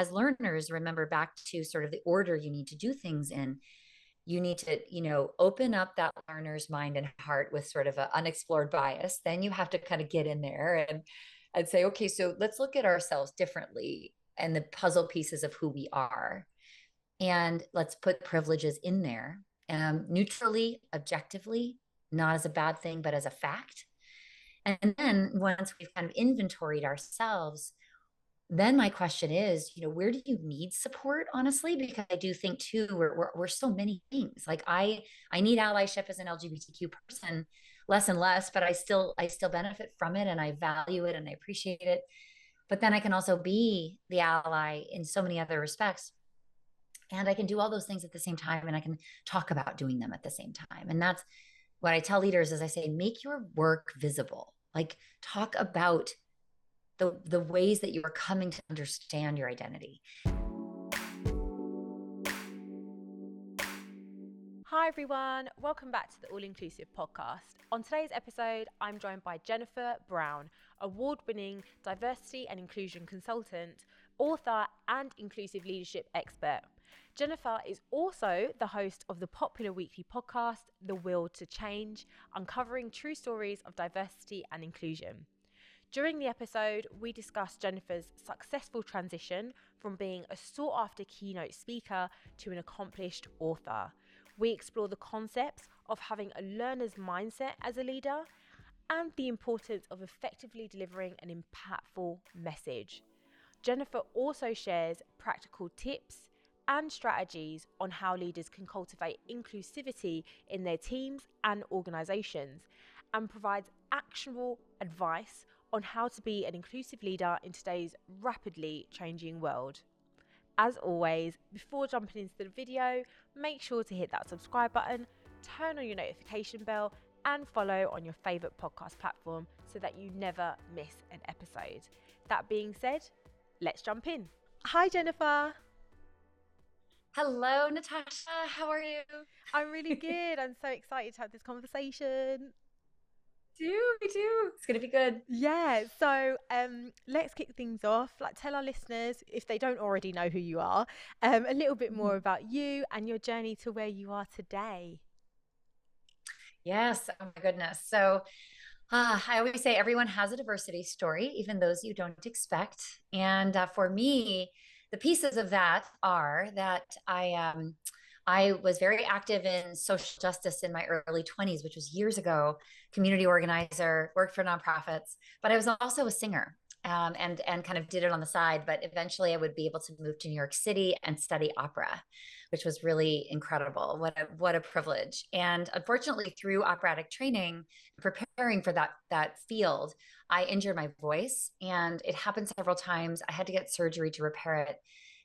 as learners, remember back to sort of the order you need to do things in. You need to, you know, open up that learner's mind and heart with sort of an unexplored bias. Then you have to kind of get in there and and say, okay, so let's look at ourselves differently and the puzzle pieces of who we are. And let's put privileges in there um, neutrally, objectively, not as a bad thing, but as a fact. And then once we've kind of inventoried ourselves, then my question is, you know, where do you need support, honestly? Because I do think too, we're, we're, we're so many things. Like I, I need allyship as an LGBTQ person less and less, but I still, I still benefit from it and I value it and I appreciate it. But then I can also be the ally in so many other respects. And I can do all those things at the same time and I can talk about doing them at the same time. And that's what I tell leaders is I say, make your work visible. Like talk about the, the ways that you are coming to understand your identity. Hi everyone, welcome back to the All Inclusive podcast. On today's episode, I'm joined by Jennifer Brown, award winning diversity and inclusion consultant, author, and inclusive leadership expert. Jennifer is also the host of the popular weekly podcast, The Will to Change, uncovering true stories of diversity and inclusion. During the episode, we discuss Jennifer's successful transition from being a sought after keynote speaker to an accomplished author. We explore the concepts of having a learner's mindset as a leader and the importance of effectively delivering an impactful message. Jennifer also shares practical tips and strategies on how leaders can cultivate inclusivity in their teams and organizations and provides actionable advice on how to be an inclusive leader in today's rapidly changing world. As always, before jumping into the video, make sure to hit that subscribe button, turn on your notification bell, and follow on your favourite podcast platform so that you never miss an episode. That being said, let's jump in. Hi, Jennifer. Hello, Natasha. How are you? I'm really good. I'm so excited to have this conversation. Do we do? It's gonna be good. Yeah. So um, let's kick things off. Like, tell our listeners if they don't already know who you are, um, a little bit more mm-hmm. about you and your journey to where you are today. Yes. Oh my goodness. So. Uh, I always say everyone has a diversity story, even those you don't expect. And uh, for me, the pieces of that are that I um, I was very active in social justice in my early 20s, which was years ago, community organizer, worked for nonprofits, but I was also a singer. Um, and and kind of did it on the side, but eventually I would be able to move to New York City and study opera, which was really incredible. What a what a privilege! And unfortunately, through operatic training, preparing for that that field, I injured my voice and it happened several times. I had to get surgery to repair it.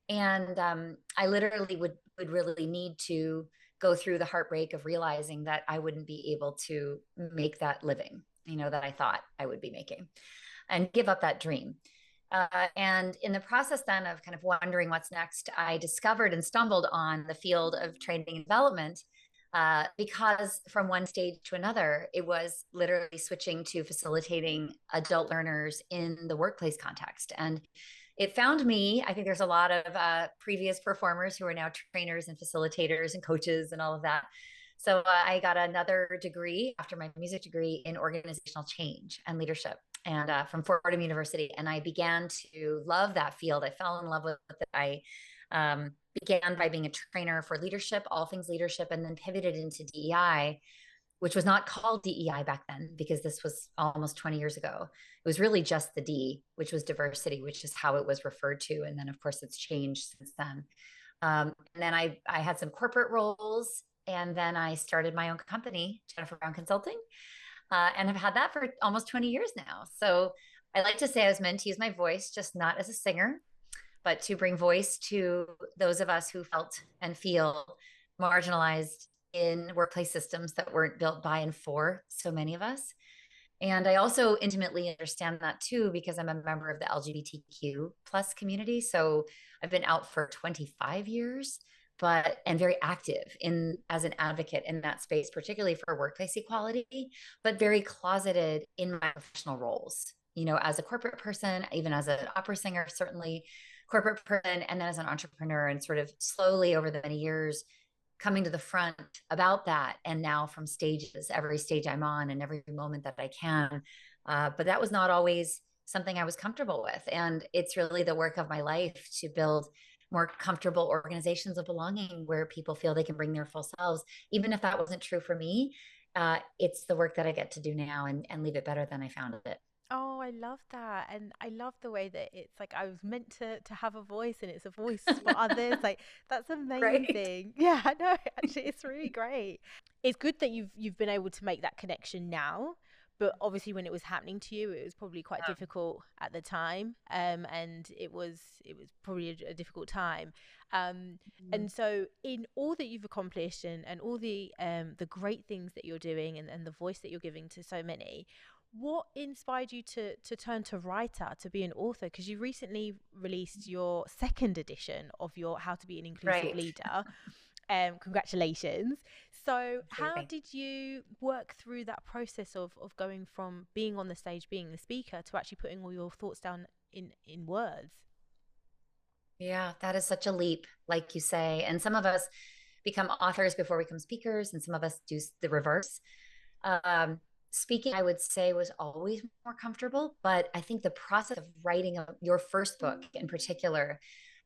And um, I literally would would really need to go through the heartbreak of realizing that I wouldn't be able to make that living, you know, that I thought I would be making and give up that dream. Uh, and in the process then of kind of wondering what's next, I discovered and stumbled on the field of training and development uh, because from one stage to another, it was literally switching to facilitating adult learners in the workplace context. And it found me. I think there's a lot of uh, previous performers who are now trainers and facilitators and coaches and all of that. So uh, I got another degree after my music degree in organizational change and leadership and uh, from Fordham University. And I began to love that field. I fell in love with it. I um, began by being a trainer for leadership, all things leadership, and then pivoted into DEI, which was not called DEI back then because this was almost 20 years ago. It was really just the D, which was diversity, which is how it was referred to. And then, of course, it's changed since then. Um, and then I, I had some corporate roles, and then I started my own company, Jennifer Brown Consulting, uh, and have had that for almost 20 years now. So I like to say I was meant to use my voice, just not as a singer, but to bring voice to those of us who felt and feel marginalized in workplace systems that weren't built by and for so many of us. And I also intimately understand that too, because I'm a member of the LGBTQ plus community. So I've been out for 25 years, but and very active in as an advocate in that space, particularly for workplace equality, but very closeted in my professional roles. You know, as a corporate person, even as an opera singer, certainly corporate person and then as an entrepreneur and sort of slowly over the many years coming to the front about that and now from stages every stage i'm on and every moment that i can. Uh, but that was not always something i was comfortable with. And it's really the work of my life to build more comfortable organizations of belonging where people feel they can bring their full selves. Even if that wasn't true for me uh, it's the work that i get to do now and, and leave it better than i found it Oh, I love that. And I love the way that it's like I was meant to to have a voice and it's a voice for others. Like that's amazing. Right? Yeah, know. actually it's really great. It's good that you've you've been able to make that connection now. But obviously when it was happening to you, it was probably quite yeah. difficult at the time. Um and it was it was probably a, a difficult time. Um mm. and so in all that you've accomplished and, and all the um the great things that you're doing and, and the voice that you're giving to so many, what inspired you to to turn to writer to be an author? Because you recently released your second edition of your how to be an inclusive right. leader. Um congratulations. So how did you work through that process of of going from being on the stage being the speaker to actually putting all your thoughts down in in words? Yeah that is such a leap like you say. And some of us become authors before we become speakers and some of us do the reverse. Um speaking i would say was always more comfortable but i think the process of writing a, your first book in particular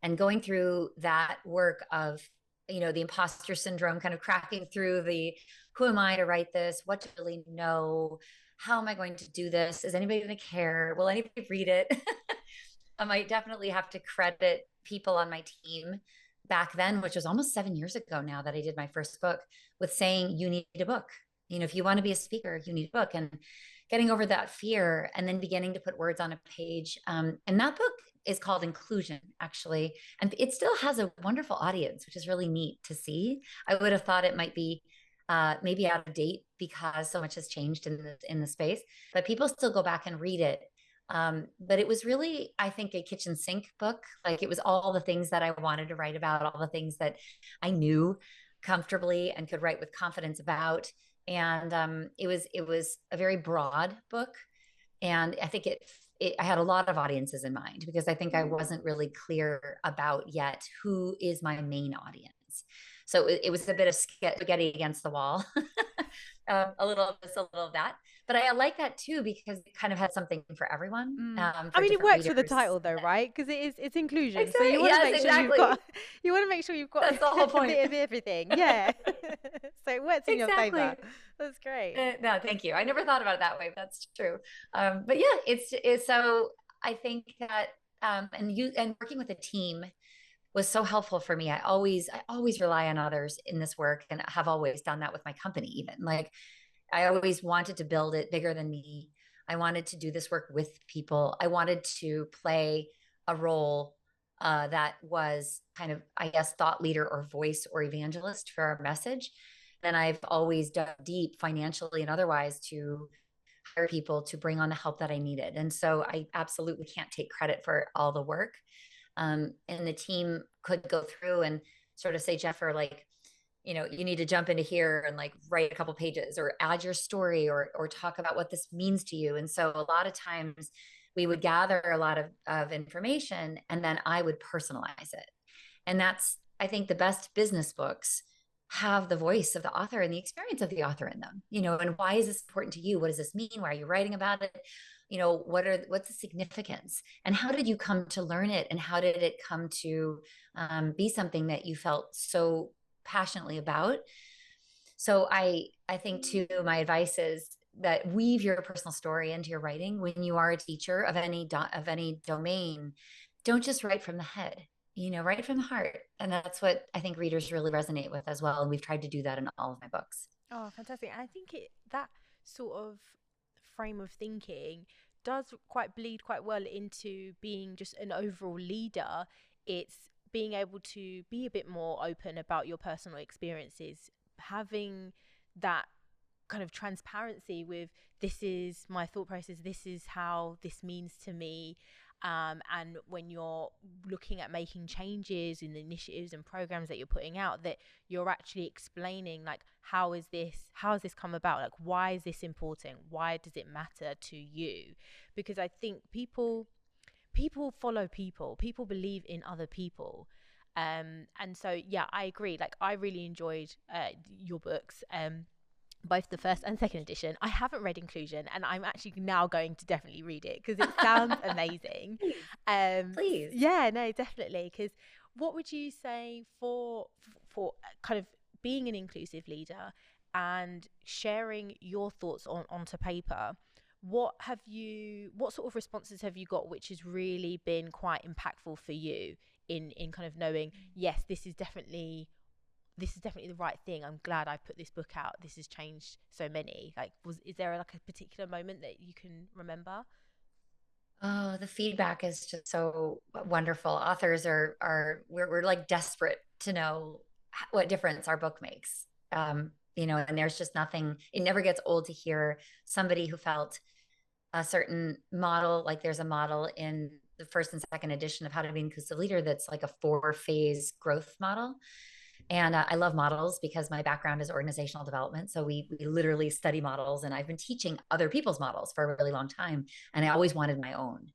and going through that work of you know the imposter syndrome kind of cracking through the who am i to write this? What to really know? How am i going to do this? Is anybody going to care? Will anybody read it? I might definitely have to credit people on my team back then which was almost seven years ago now that i did my first book with saying you need a book you know if you want to be a speaker you need a book and getting over that fear and then beginning to put words on a page um, and that book is called inclusion actually and it still has a wonderful audience which is really neat to see. I would have thought it might be uh, maybe out of date because so much has changed in the in the space but people still go back and read it. Um, but it was really i think a kitchen sink book. Like it was all the things that i wanted to write about all the things that i knew comfortably and could write with confidence about and um, it was it was a very broad book, and I think it, it I had a lot of audiences in mind because I think I mm. wasn't really clear about yet who is my main audience. So it, it was a bit of spaghetti against the wall, um, a little of this, a little of that. But I like that too because it kind of had something for everyone. Mm. Um, for I mean, it works readers. with the title though, right? Because it is it's inclusion. Exactly. So you want to yes, make sure you've got you want to make sure you've got That's the whole point. a bit of everything. Yeah. so it works in exactly. your favor. That's great. Uh, no, thank you. I never thought about it that way. That's true. Um, but yeah, it's it's so I think that um, and you and working with a team was so helpful for me. I always I always rely on others in this work and have always done that with my company even. Like I always wanted to build it bigger than me. I wanted to do this work with people. I wanted to play a role uh, that was kind of, I guess, thought leader or voice or evangelist for our message. And I've always dug deep financially and otherwise to hire people to bring on the help that I needed. And so I absolutely can't take credit for all the work um, and the team could go through and sort of say jennifer like you know you need to jump into here and like write a couple pages or add your story or or talk about what this means to you. And so a lot of times we would gather a lot of, of information and then i would personalize it. And that's i think the best business books have the voice of the author and the experience of the author in them you know and why is this important to you? What does this mean? Why are you writing about it? You know what are what's the significance? And how did you come to learn it? And how did it come to um, be something that you felt so passionately about. So i i think too my advice is that weave your personal story into your writing. When you are a teacher of any do- of any domain don't just write from the head you know write from the heart. And that's what i think readers really resonate with as well. And we've tried to do that in all of my books. Oh fantastic. I think it that sort of frame of thinking does quite bleed quite well into being just an overall leader. It's being able to be a bit more open about your personal experiences, having that kind of transparency with this is my thought process, this is how this means to me, um, and when you're looking at making changes in the initiatives and programs that you're putting out that you're actually explaining like how is this how has this come about? Like why is this important? Why does it matter to you? Because i think people people follow people people believe in other people um and so yeah i agree like i really enjoyed uh, your books um both the first and second edition. I haven't read Inclusion, and I'm actually now going to definitely read it because it sounds amazing. Please. Um, Please. Yeah, no, definitely. Because what would you say for for kind of being an inclusive leader and sharing your thoughts on onto paper? What have you? What sort of responses have you got, which has really been quite impactful for you in in kind of knowing, yes, this is definitely this is definitely the right thing. I'm glad I put this book out. This has changed so many. Like, was is there like a particular moment that you can remember? Oh, the feedback is just so wonderful. Authors are are we're we're like desperate to know what difference our book makes. Um, you know, and there's just nothing. It never gets old to hear somebody who felt a certain model. Like there's a model in the first and second edition of How to Be Inclusive Leader that's like a four phase growth model and uh, I love models because my background is organizational development. So we, we literally study models, and I've been teaching other people's models for a really long time. And I always wanted my own.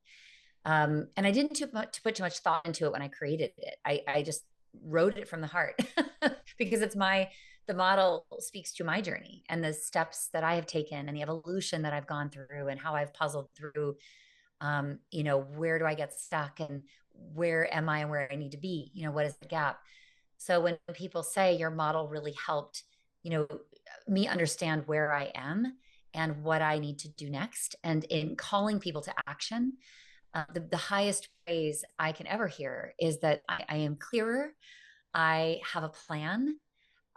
Um, and I didn't too much, put too much thought into it when I created it. I, I just wrote it from the heart because it's my the model speaks to my journey and the steps that I have taken and the evolution that I've gone through and how I've puzzled through. Um, you know, where do I get stuck and where am I and where I need to be? You know, what is the gap? So when people say your model really helped, you know, me understand where I am and what I need to do next, and in calling people to action, uh, the, the highest praise I can ever hear is that I, I am clearer. I have a plan.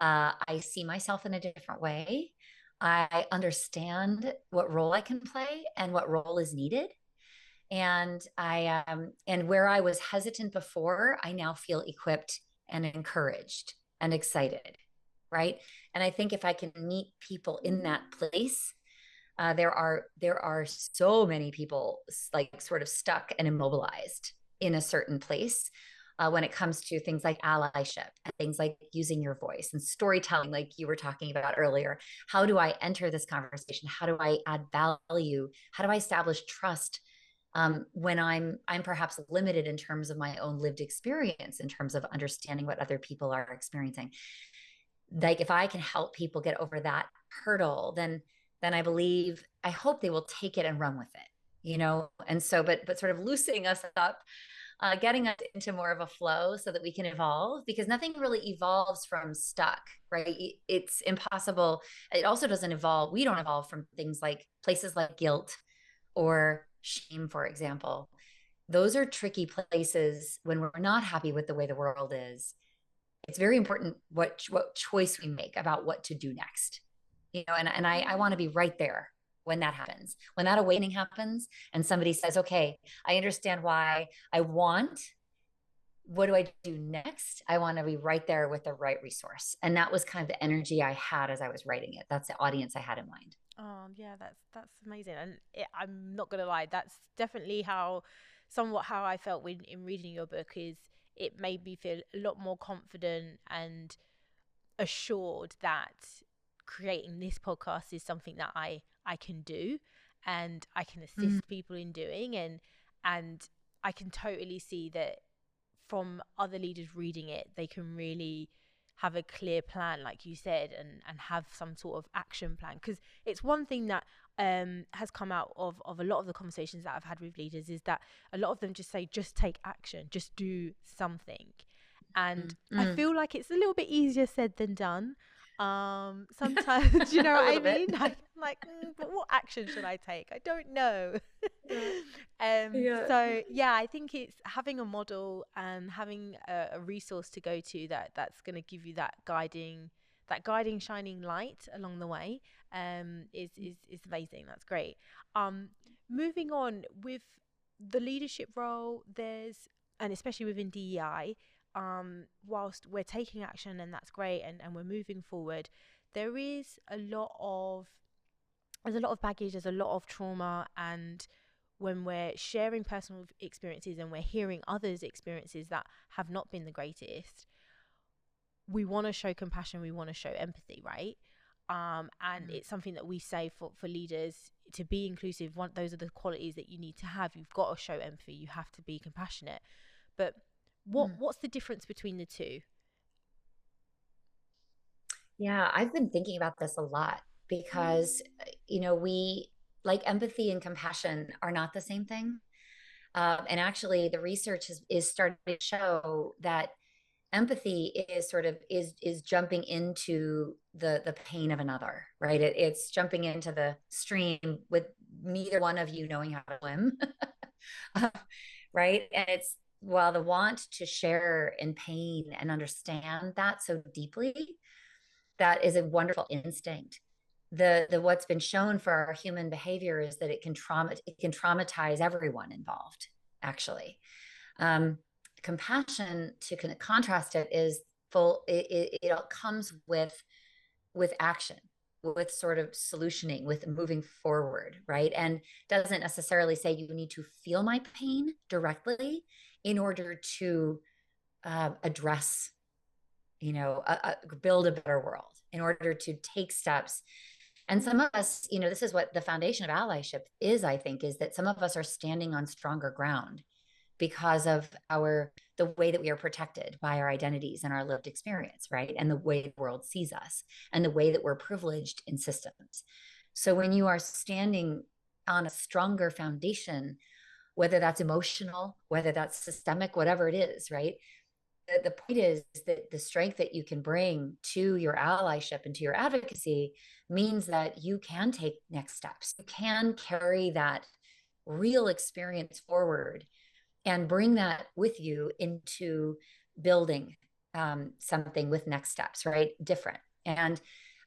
Uh, I see myself in a different way. I understand what role I can play and what role is needed. And I um, and where I was hesitant before, I now feel equipped and encouraged and excited right and i think if i can meet people in that place uh, there are there are so many people like sort of stuck and immobilized in a certain place uh, when it comes to things like allyship and things like using your voice and storytelling like you were talking about earlier how do i enter this conversation how do i add value how do i establish trust um, when I'm I'm perhaps limited in terms of my own lived experience, in terms of understanding what other people are experiencing. Like if I can help people get over that hurdle, then then I believe I hope they will take it and run with it, you know. And so, but but sort of loosening us up, uh, getting us into more of a flow so that we can evolve, because nothing really evolves from stuck, right? It's impossible. It also doesn't evolve. We don't evolve from things like places like guilt or shame, for example, those are tricky places when we're not happy with the way the world is. It's very important what what choice we make about what to do next. You know, and, and I, I want to be right there when that happens. When that awakening happens and somebody says, okay, I understand why I want what do I do next? I want to be right there with the right resource. And that was kind of the energy I had as I was writing it. That's the audience I had in mind. Oh yeah, that's that's amazing, and it, I'm not gonna lie, that's definitely how, somewhat how I felt when in reading your book is it made me feel a lot more confident and assured that creating this podcast is something that I I can do and I can assist mm. people in doing and and I can totally see that from other leaders reading it they can really have a clear plan like you said and and have some sort of action plan because it's one thing that um, has come out of, of a lot of the conversations that I've had with leaders is that a lot of them just say just take action just do something and mm. I feel like it's a little bit easier said than done um sometimes you know what i mean? Like, like mm, but what action should i take? I don't know. Um yeah. so yeah i think it's having a model and having a, a resource to go to that that's going to give you that guiding that guiding shining light along the way um is is is amazing. That's great. Um moving on with the leadership role there's and especially within DEI um, whilst we're taking action and that's great and, and we're moving forward, there is a lot of there's a lot of baggage, there's a lot of trauma and when we're sharing personal experiences and we're hearing others' experiences that have not been the greatest, we want to show compassion, we want to show empathy, right? Um, and mm. it's something that we say for, for leaders to be inclusive one those are the qualities that you need to have you've got to show empathy you have to be compassionate but what mm. what's the difference between the two yeah i've been thinking about this a lot because mm. you know we like empathy and compassion are not the same thing um, and actually the research is, is starting to show that empathy is sort of is is jumping into the the pain of another right it, it's jumping into the stream with neither one of you knowing how to swim right and it's while the want to share in pain and understand that so deeply that is a wonderful instinct. The the what's been shown for our human behavior is that it can trauma it can traumatize everyone involved actually. Um, compassion to contrast it is full it, it, it comes with with action with sort of solutioning with moving forward right? And doesn't necessarily say you need to feel my pain directly in order to uh, address you know a, a, build a better world in order to take steps. And some of us you know this is what the foundation of allyship is i think is that some of us are standing on stronger ground because of our the way that we are protected by our identities and our lived experience right? And the way the world sees us and the way that we're privileged in systems. So when you are standing on a stronger foundation whether that's emotional whether that's systemic whatever it is right? The, the point is that the strength that you can bring to your allyship and to your advocacy means that you can take next steps. You can carry that real experience forward and bring that with you into building um, something with next steps right? Different. And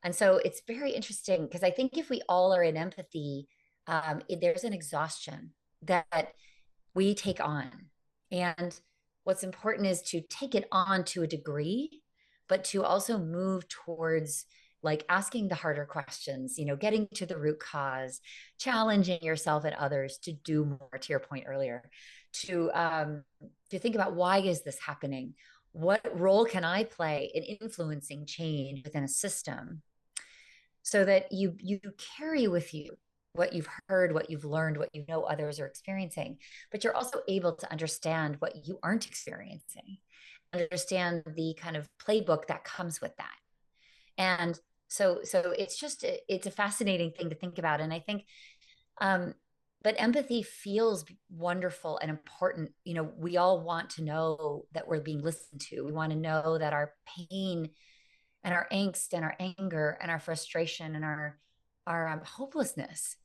and so it's very interesting because i think if we all are in empathy um, it, there's an exhaustion that we take on. And what's important is to take it on to a degree but to also move towards like asking the harder questions you know getting to the root cause challenging yourself and others to do more to your point earlier to um, to think about why is this happening? What role can i play in influencing change within a system so that you you carry with you what you've heard what you've learned what you know others are experiencing but you're also able to understand what you aren't experiencing understand the kind of playbook that comes with that. And so so it's just it's a fascinating thing to think about. And i think um but empathy feels wonderful and important. You know we all want to know that we're being listened to. We want to know that our pain and our angst and our anger and our frustration and our our um, hopelessness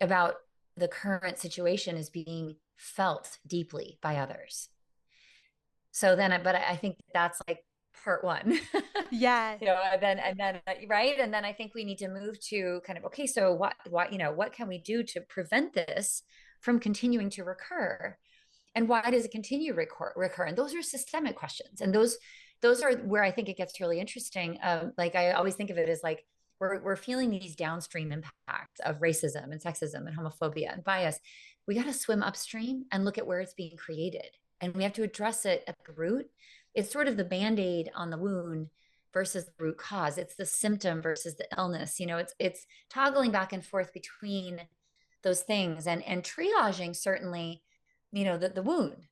about the current situation is being felt deeply by others so then but i think that's like part one. yeah. you know, and then and then right, and then I think we need to move to kind of okay, so what what you know what can we do to prevent this from continuing to recur, and why does it continue recur? recur? And those are systemic questions, and those those are where I think it gets really interesting. Um, like I always think of it as like we're we're feeling these downstream impacts of racism and sexism and homophobia and bias. We got to swim upstream and look at where it's being created, and we have to address it at the root. It's sort of the band-aid on the wound versus the root cause. It's the symptom versus the illness. You know it's it's toggling back and forth between those things and and triaging certainly you know the, the wound.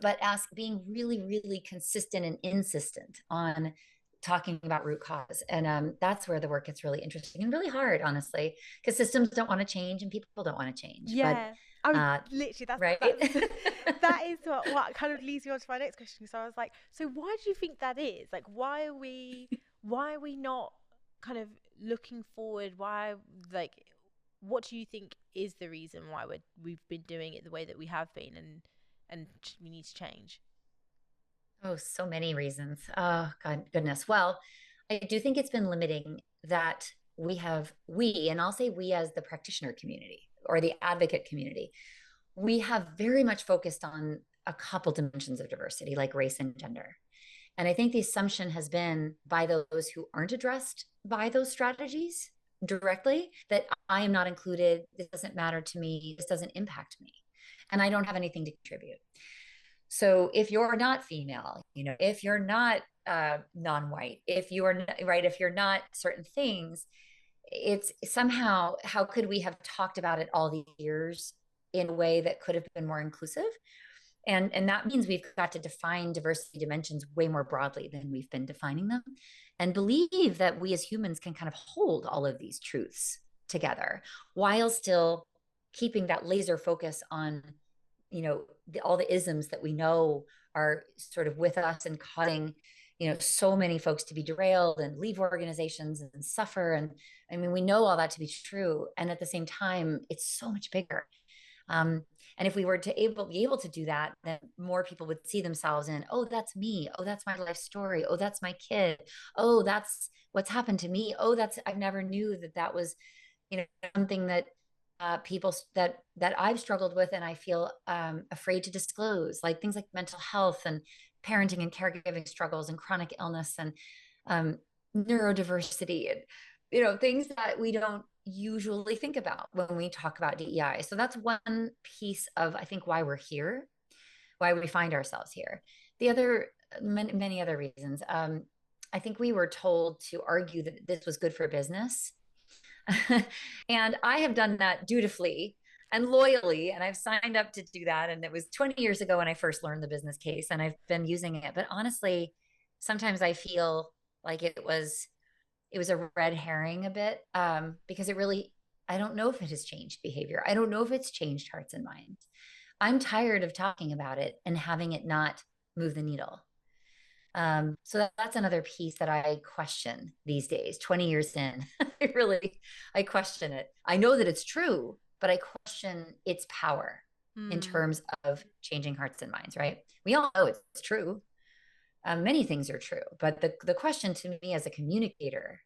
But ask being really really consistent and insistent on talking about root cause and um, that's where the work gets really interesting and really hard honestly because systems don't want to change and people don't want to change yeah was uh, literally that's right. That's, that is what, what kind of leads me on to my next question. So I was like, so why do you think that is? Like, why are we, why are we not kind of looking forward? Why, like, what do you think is the reason why we we've been doing it the way that we have been, and and we need to change? Oh, so many reasons. Oh, God, goodness. Well, I do think it's been limiting that we have we, and I'll say we as the practitioner community or the advocate community, we have very much focused on a couple dimensions of diversity, like race and gender. And I think the assumption has been by those who aren't addressed by those strategies directly that I am not included. This doesn't matter to me. This doesn't impact me. And I don't have anything to contribute. So if you're not female, you know, if you're not uh, non-white, if you are right, if you're not certain things, it's somehow how could we have talked about it all these years in a way that could have been more inclusive? And and that means we've got to define diversity dimensions way more broadly than we've been defining them and believe that we as humans can kind of hold all of these truths together while still keeping that laser focus on you know the, all the isms that we know are sort of with us and causing you know so many folks to be derailed and leave organizations and suffer. And i mean we know all that to be true. And at the same time it's so much bigger. Um, and if we were to able be able to do that then more people would see themselves in oh that's me. Oh that's my life story. Oh that's my kid. Oh that's what's happened to me. Oh that's i never knew that that was you know something that uh, people that that I've struggled with and I feel um, afraid to disclose, like things like mental health and parenting and caregiving struggles and chronic illness and um, neurodiversity and you know things that we don't usually think about when we talk about DEI. So that's one piece of I think why we're here, why we find ourselves here. The other many, many other reasons. Um, I think we were told to argue that this was good for business. and I have done that dutifully and loyally and i've signed up to do that and it was 20 years ago when i first learned the business case and i've been using it. But honestly sometimes i feel like it was it was a red herring a bit um, because it really i don't know if it has changed behavior. I don't know if it's changed hearts and minds. I'm tired of talking about it and having it not move the needle um, so that, that's another piece that i question these days 20 years in i really i question it i know that it's true but I question its power mm. in hmm. terms of changing hearts and minds, right? We all know it's true. Um, many things are true, but the, the question to me as a communicator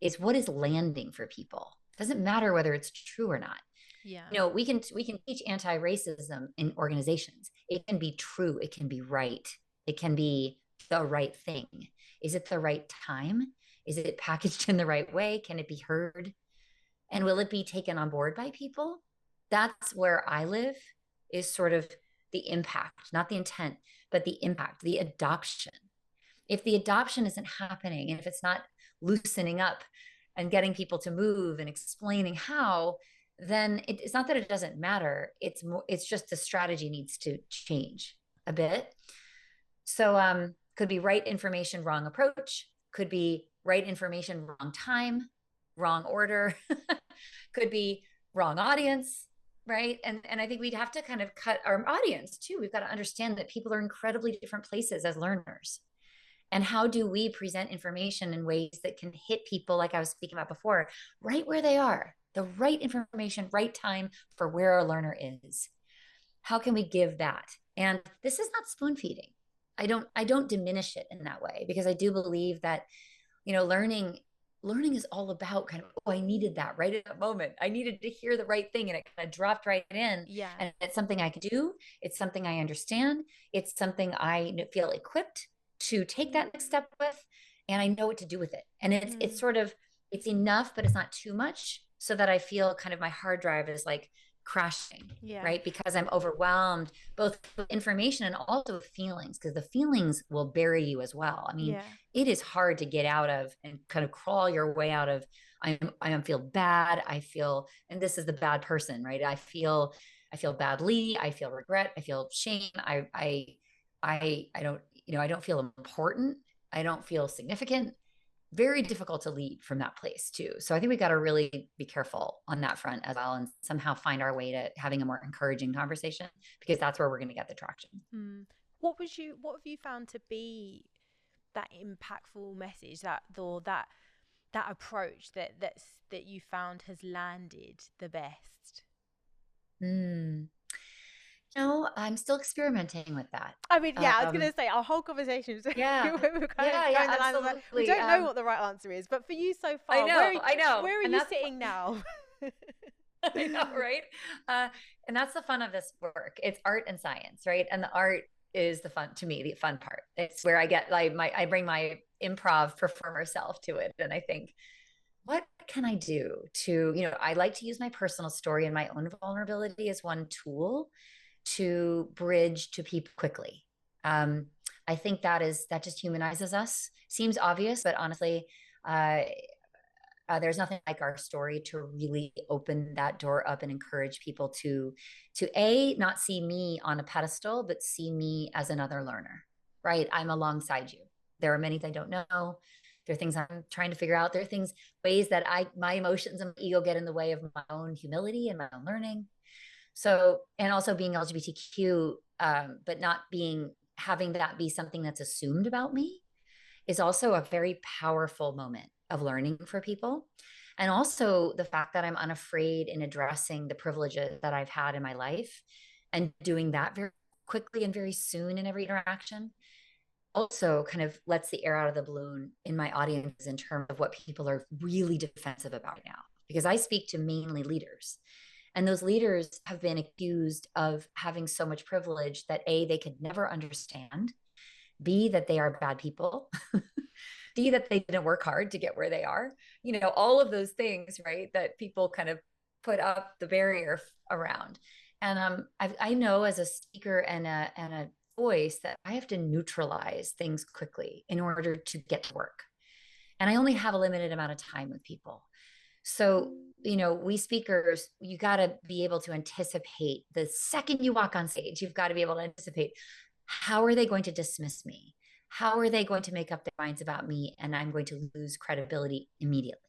is what is landing for people? It doesn't matter whether it's true or not. Yeah. You know, we can we can teach anti-racism in organizations. It can be true, it can be right, it can be the right thing. Is it the right time? Is it packaged in the right way? Can it be heard? and will it be taken on board by people that's where i live is sort of the impact not the intent but the impact the adoption if the adoption isn't happening and if it's not loosening up and getting people to move and explaining how then it, it's not that it doesn't matter it's more it's just the strategy needs to change a bit so um could be right information wrong approach could be right information wrong time wrong order, could be wrong audience, right? And and I think we'd have to kind of cut our audience too. We've got to understand that people are incredibly different places as learners. And how do we present information in ways that can hit people like I was speaking about before, right where they are? The right information, right time for where our learner is. How can we give that? And this is not spoon feeding. I don't I don't diminish it in that way because I do believe that you know learning learning is all about kind of oh i needed that right at that moment. I needed to hear the right thing and it kind of dropped right in. Yeah. And it's something i can do. It's something i understand. It's something i feel equipped to take that next step with and i know what to do with it. And it's mm. it's sort of it's enough but it's not too much so that i feel kind of my hard drive is like crashing yeah. right because i'm overwhelmed both with information and also feelings because the feelings will bury you as well i mean yeah. it is hard to get out of and kind of crawl your way out of i'm i feel bad i feel and this is the bad person right i feel i feel badly i feel regret i feel shame i i i i don't you know i don't feel important i don't feel significant very difficult to lead from that place too. So I think we got to really be careful on that front as well and somehow find our way to having a more encouraging conversation because that's where we're going to get the traction. Mm. What was you what have you found to be that impactful message that or that that approach that that's that you found has landed the best? Mm. No, I'm still experimenting with that. I mean, yeah, um, I was going to um, say our whole conversation. Yeah, we were kind yeah, of yeah, absolutely. Like, we don't um, know what the right answer is, but for you so far, I know, where I know. Where are and you sitting now? I know, right? Uh, and that's the fun of this work. It's art and science, right? And the art is the fun to me, the fun part. It's where I get like my I bring my improv performer self to it, and I think, what can I do to, you know, I like to use my personal story and my own vulnerability as one tool to bridge to people quickly. Um, I think that is that just humanizes us. Seems obvious, but honestly, uh, uh, there's nothing like our story to really open that door up and encourage people to to a not see me on a pedestal but see me as another learner right? I'm alongside you. There are many that i don't know. There are things i'm trying to figure out. There are things ways that i my emotions and my ego get in the way of my own humility and my own learning so and also being lgbtq um, but not being having that be something that's assumed about me is also a very powerful moment of learning for people. And also the fact that I'm unafraid in addressing the privileges that I've had in my life and doing that very quickly and very soon in every interaction also kind of lets the air out of the balloon in my audience in terms of what people are really defensive about now. Because I speak to mainly leaders. And those leaders have been accused of having so much privilege that A, they could never understand, B, that they are bad people, see that they didn't work hard to get where they are. You know all of those things right that people kind of put up the barrier around. And um, I, I know as a speaker and a and a voice that i have to neutralize things quickly in order to get to work. And i only have a limited amount of time with people so you know we speakers you got to be able to anticipate the second you walk on stage you've got to be able to anticipate how are they going to dismiss me? How are they going to make up their minds about me and i'm going to lose credibility immediately?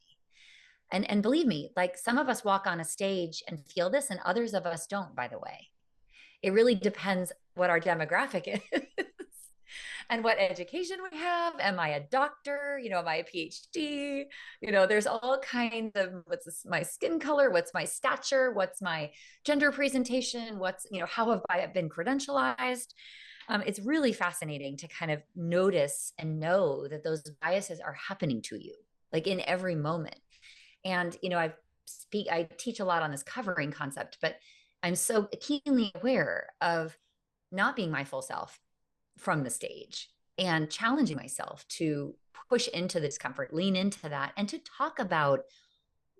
And and believe me like some of us walk on a stage and feel this and others of us don't by the way. It really depends what our demographic is and what education we have am i a doctor? You know am i a phd you know there's all kinds of what's this, my skin color? What's my stature? What's my gender presentation? What's you know how have i been credentialized? Um, it's really fascinating to kind of notice and know that those biases are happening to you like in every moment. And you know i speak i teach a lot on this covering concept but i'm so keenly aware of not being my full self from the stage and challenging myself to push into the discomfort lean into that and to talk about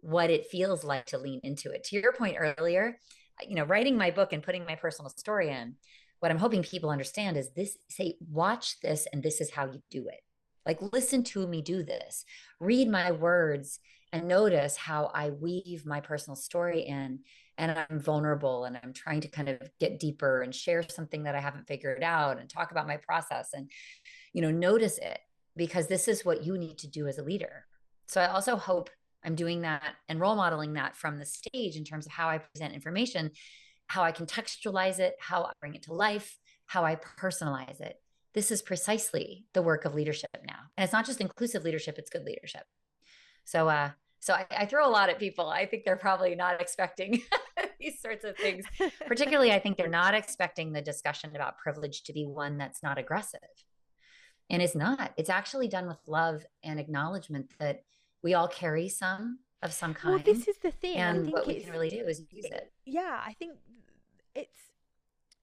what it feels like to lean into it to your point earlier you know writing my book and putting my personal story in what I'm hoping people understand is this say, watch this, and this is how you do it. Like, listen to me do this, read my words, and notice how I weave my personal story in. And I'm vulnerable and I'm trying to kind of get deeper and share something that I haven't figured out and talk about my process and, you know, notice it because this is what you need to do as a leader. So I also hope I'm doing that and role modeling that from the stage in terms of how I present information how I contextualize it, how I bring it to life, how I personalize it. This is precisely the work of leadership now. And it's not just inclusive leadership, it's good leadership. So uh so I, I throw a lot at people. I think they're probably not expecting these sorts of things. Particularly, I think they're not expecting the discussion about privilege to be one that's not aggressive. And it's not. It's actually done with love and acknowledgement that we all carry some of some kind. Well, this is the thing. And what we can really do is use it. Yeah, I think it's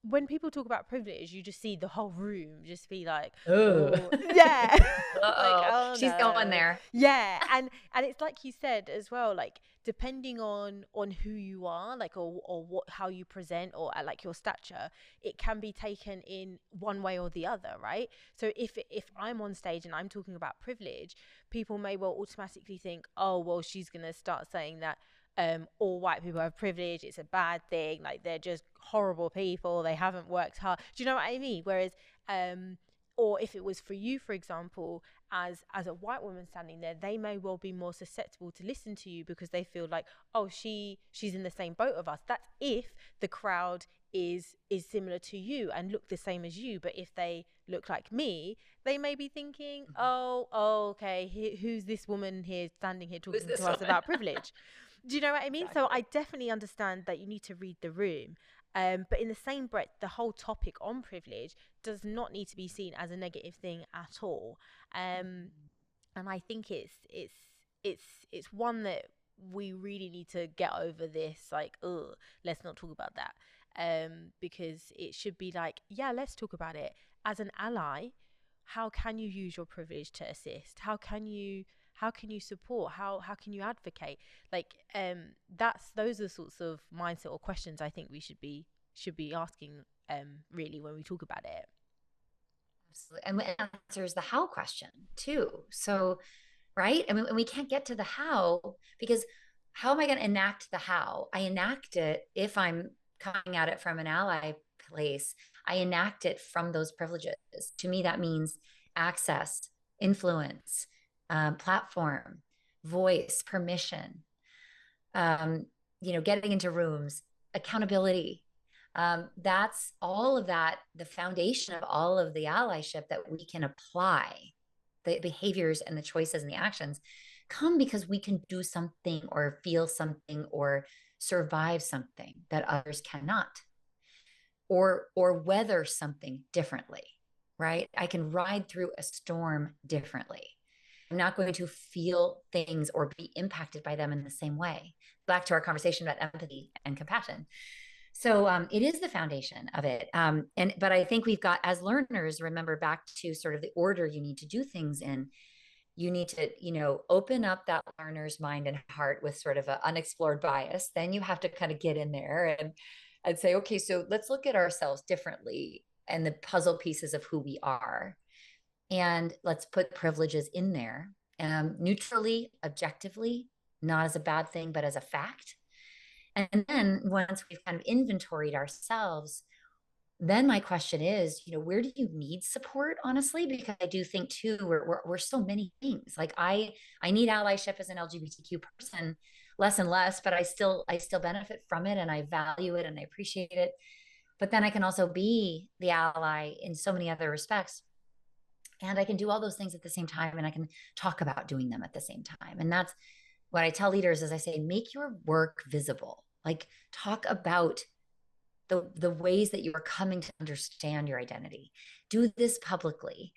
when people talk about privilege, you just see the whole room just be like, oh, yeah, like, oh, she's no. going there. Yeah, and and it's like you said as well, like depending on on who you are, like or or what how you present or uh, like your stature, it can be taken in one way or the other, right? So if if I'm on stage and I'm talking about privilege, people may well automatically think, oh, well, she's gonna start saying that um, all white people have privilege. It's a bad thing. Like they're just horrible people. They haven't worked hard. Do you know what I mean? Whereas, um, or if it was for you, for example, as as a white woman standing there, they may well be more susceptible to listen to you because they feel like, oh, she she's in the same boat of us. That's if the crowd is is similar to you and look the same as you. But if they look like me, they may be thinking, mm-hmm. oh, oh, okay, he, who's this woman here standing here talking to us about privilege? Do you know what I mean? Exactly. So I definitely understand that you need to read the room. Um, but in the same breath, the whole topic on privilege does not need to be seen as a negative thing at all. Um, and I think it's it's it's it's one that we really need to get over this. Like, oh, let's not talk about that. Um, because it should be like, yeah, let's talk about it as an ally. How can you use your privilege to assist? How can you how can you support how how can you advocate like um that's those are the sorts of mindset or questions i think we should be should be asking um really when we talk about it absolutely and answers the how question too so right? I mean, and we can't get to the how because how am I going to enact the how? I enact it if I'm coming at it from an ally place. I enact it from those privileges. To me, that means access, influence, um, platform, voice, permission, um, you know, getting into rooms, accountability. Um, that's all of that, the foundation of all of the allyship that we can apply, the behaviors and the choices and the actions come because we can do something or feel something or survive something that others cannot or or weather something differently right i can ride through a storm differently i'm not going to feel things or be impacted by them in the same way. Back to our conversation about empathy and compassion. So um, it is the foundation of it. Um, and but i think we've got as learners remember back to sort of the order you need to do things in. You need to you know open up that learner's mind and heart with sort of an unexplored bias. Then you have to kind of get in there and and say, okay, so let's look at ourselves differently and the puzzle pieces of who we are. And let's put privileges in there um, neutrally, objectively, not as a bad thing, but as a fact. And then once we've kind of inventoried ourselves, then my question is, you know, where do you need support? Honestly, because I do think too, we're, we're, we're so many things. Like I, I need allyship as an LGBTQ person, less and less, but I still I still benefit from it and I value it and I appreciate it. But then I can also be the ally in so many other respects. And I can do all those things at the same time and I can talk about doing them at the same time. And that's what I tell leaders is I say make your work visible. Like talk about the the ways that you are coming to understand your identity. Do this publicly.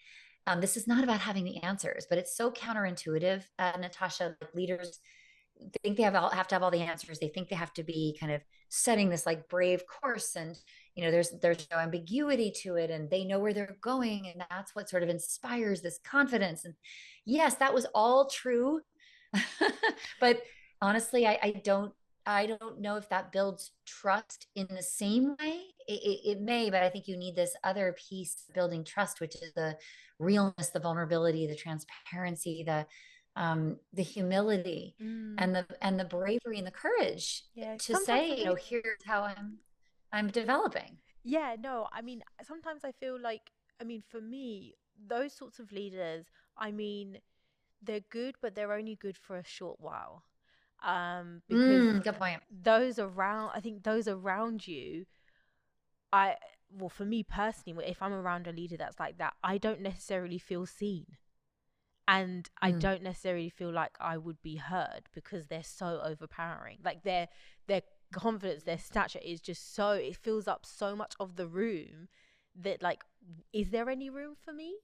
Um, this is not about having the answers, but it's so counterintuitive, uh, Natasha. Like leaders think they have all have to have all the answers. They think they have to be kind of setting this like brave course and you know there's there's no ambiguity to it and they know where they're going and that's what sort of inspires this confidence and yes that was all true but honestly I, I don't i don't know if that builds trust in the same way it, it, it may but i think you need this other piece building trust which is the realness the vulnerability the transparency the um, the humility mm. and the and the bravery and the courage yeah, to say, you know, here's how I'm I'm developing. Yeah, no, I mean, sometimes I feel like, I mean, for me, those sorts of leaders, I mean, they're good, but they're only good for a short while. Um, because mm, good point. Those around, I think those around you, I well, for me personally, if I'm around a leader that's like that, I don't necessarily feel seen and mm. I don't necessarily feel like I would be heard because they're so overpowering. Like their their confidence, their stature is just so it fills up so much of the room that like is there any room for me?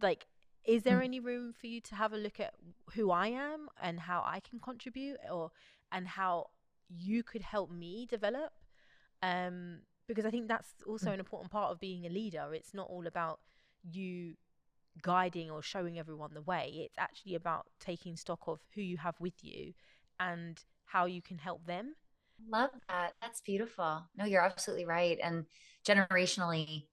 Like is there mm. any room for you to have a look at who I am and how I can contribute or and how you could help me develop? Um because I think that's also mm. an important part of being a leader. It's not all about you guiding or showing everyone the way. It's actually about taking stock of who you have with you and how you can help them. Love that. That's beautiful. No, you're absolutely right. And generationally,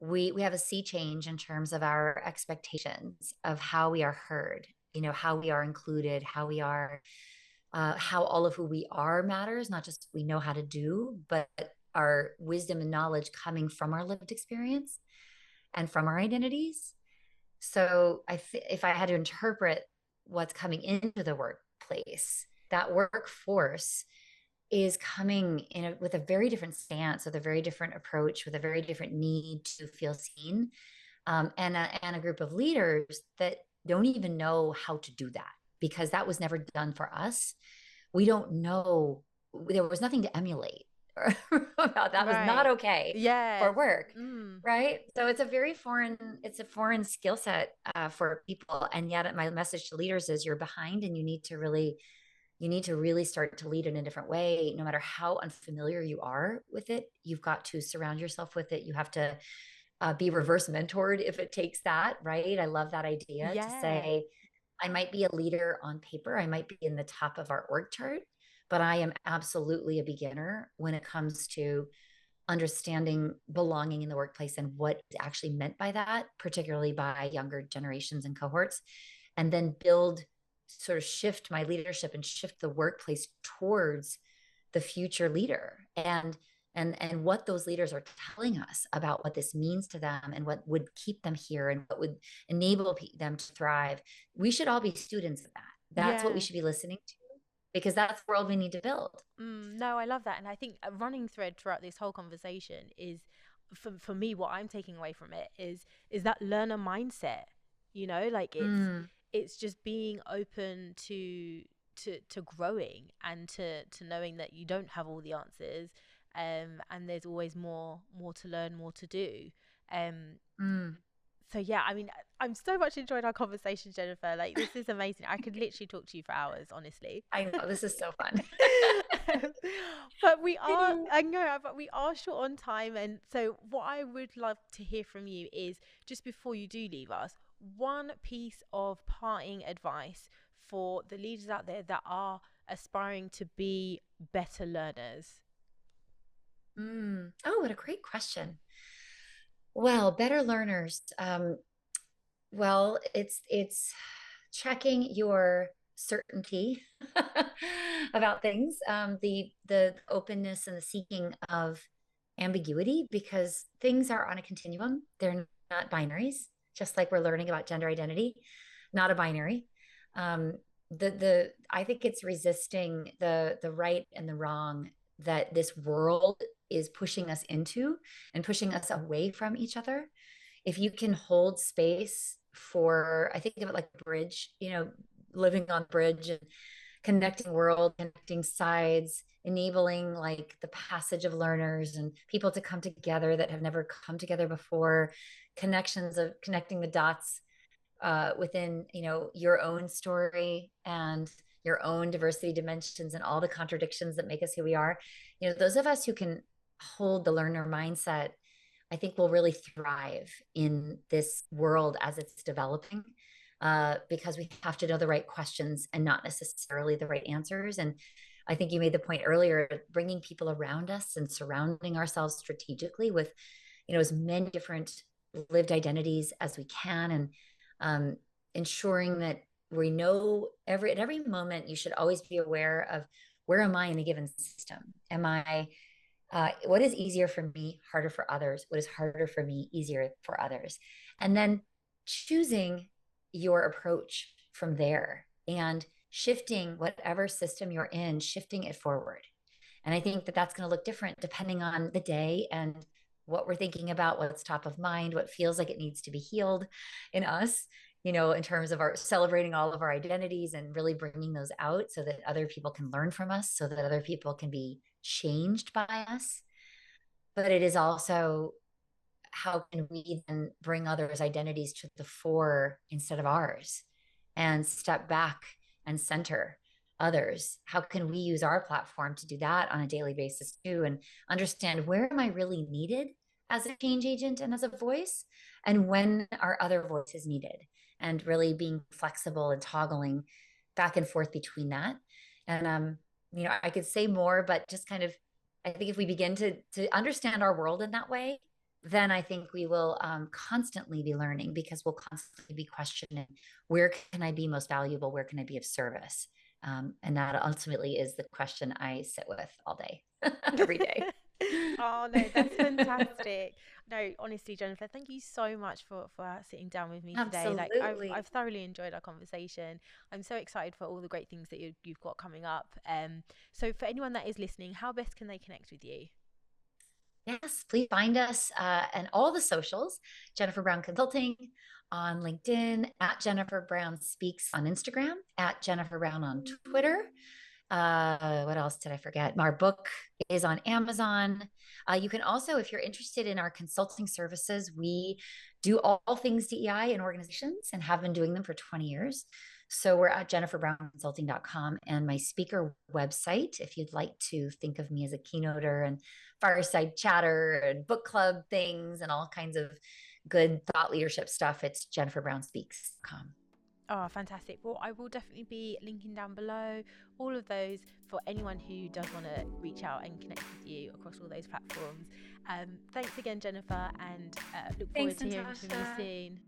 we we have a sea change in terms of our expectations of how we are heard, you know, how we are included, how we are uh, how all of who we are matters, not just we know how to do, but our wisdom and knowledge coming from our lived experience and from our identities so I th- if I had to interpret what's coming into the workplace, that workforce is coming in a, with a very different stance, with a very different approach, with a very different need to feel seen, um, and a, and a group of leaders that don't even know how to do that because that was never done for us. We don't know. There was nothing to emulate about that right. was not okay yeah for work mm. right so it's a very foreign it's a foreign skill set uh, for people and yet my message to leaders is you're behind and you need to really you need to really start to lead in a different way no matter how unfamiliar you are with it you've got to surround yourself with it you have to uh, be reverse mentored if it takes that right i love that idea yeah. to say i might be a leader on paper i might be in the top of our org chart but I am absolutely a beginner when it comes to understanding belonging in the workplace and what is actually meant by that, particularly by younger generations and cohorts, and then build sort of shift my leadership and shift the workplace towards the future leader and and and what those leaders are telling us about what this means to them and what would keep them here and what would enable them to thrive we should all be students of that that's yeah. what we should be listening to because that's the world we need to build mm, no i love that and i think a running thread throughout this whole conversation is for, for me what i'm taking away from it is is that learner mindset you know like it's mm. It's just being open to to to growing and to to knowing that you don't have all the answers um and there's always more more to learn more to do. Um mm. so yeah i mean i'm so much enjoying our conversation jennifer. Like this is amazing. I could literally talk to you for hours honestly. I know this is so fun. But we are i know but we are short on time and so what i would love to hear from you is just before you do leave us one piece of parting advice for the leaders out there that are aspiring to be better learners? Mm. Oh, what a great question. Well, better learners. Um, well, it's it's checking your certainty about things, um, the the openness and the seeking of ambiguity, because things are on a continuum. They're not binaries just like we're learning about gender identity, not a binary. Um, the the I think it's resisting the the right and the wrong that this world is pushing us into and pushing us away from each other. If you can hold space for, I think of it like bridge, you know, living on bridge and connecting world, connecting sides, enabling like the passage of learners and people to come together that have never come together before, connections of connecting the dots uh, within you know your own story and your own diversity dimensions and all the contradictions that make us who we are you know those of us who can hold the learner mindset i think will really thrive in this world as it's developing uh, because we have to know the right questions and not necessarily the right answers. And i think you made the point earlier bringing people around us and surrounding ourselves strategically with you know as many different lived identities as we can and um, ensuring that we know every at every moment you should always be aware of where am i in a given system? Am i uh, what is easier for me harder for others? What is harder for me easier for others? And then choosing your approach from there and shifting whatever system you're in shifting it forward. And i think that that's going to look different depending on the day and what we're thinking about, what's top of mind, what feels like it needs to be healed in us, you know, in terms of our celebrating all of our identities and really bringing those out so that other people can learn from us, so that other people can be changed by us. But it is also how can we then bring others' identities to the fore instead of ours and step back and center others how can we use our platform to do that on a daily basis too and understand where am i really needed as a change agent and as a voice and when are other voices needed and really being flexible and toggling back and forth between that. And um you know i could say more but just kind of i think if we begin to to understand our world in that way then i think we will um, constantly be learning because we'll constantly be questioning where can i be most valuable? Where can i be of service? Um, and that ultimately is the question i sit with all day every day oh no, that's fantastic. no, honestly, Jennifer, thank you so much for for sitting down with me today. Like I've, I've thoroughly enjoyed our conversation. I'm so excited for all the great things that you, you've got coming up. Um, so for anyone that is listening, how best can they connect with you? Yes, please find us uh, and all the socials, Jennifer Brown Consulting on LinkedIn, at Jennifer Brown Speaks on Instagram, at Jennifer Brown on Twitter uh what else did i forget? Our book is on amazon. Uh, you can also if you're interested in our consulting services we do all, all things dei in organizations and have been doing them for 20 years. So we're at jenniferbrownconsulting.com and my speaker website if you'd like to think of me as a keynoter and fireside chatter and book club things and all kinds of good thought leadership stuff it's jenniferbrownspeaks.com Oh, fantastic. Well, I will definitely be linking down below all of those for anyone who does want to reach out and connect with you across all those platforms. Um, thanks again, Jennifer, and uh, look forward thanks, to hearing from you soon.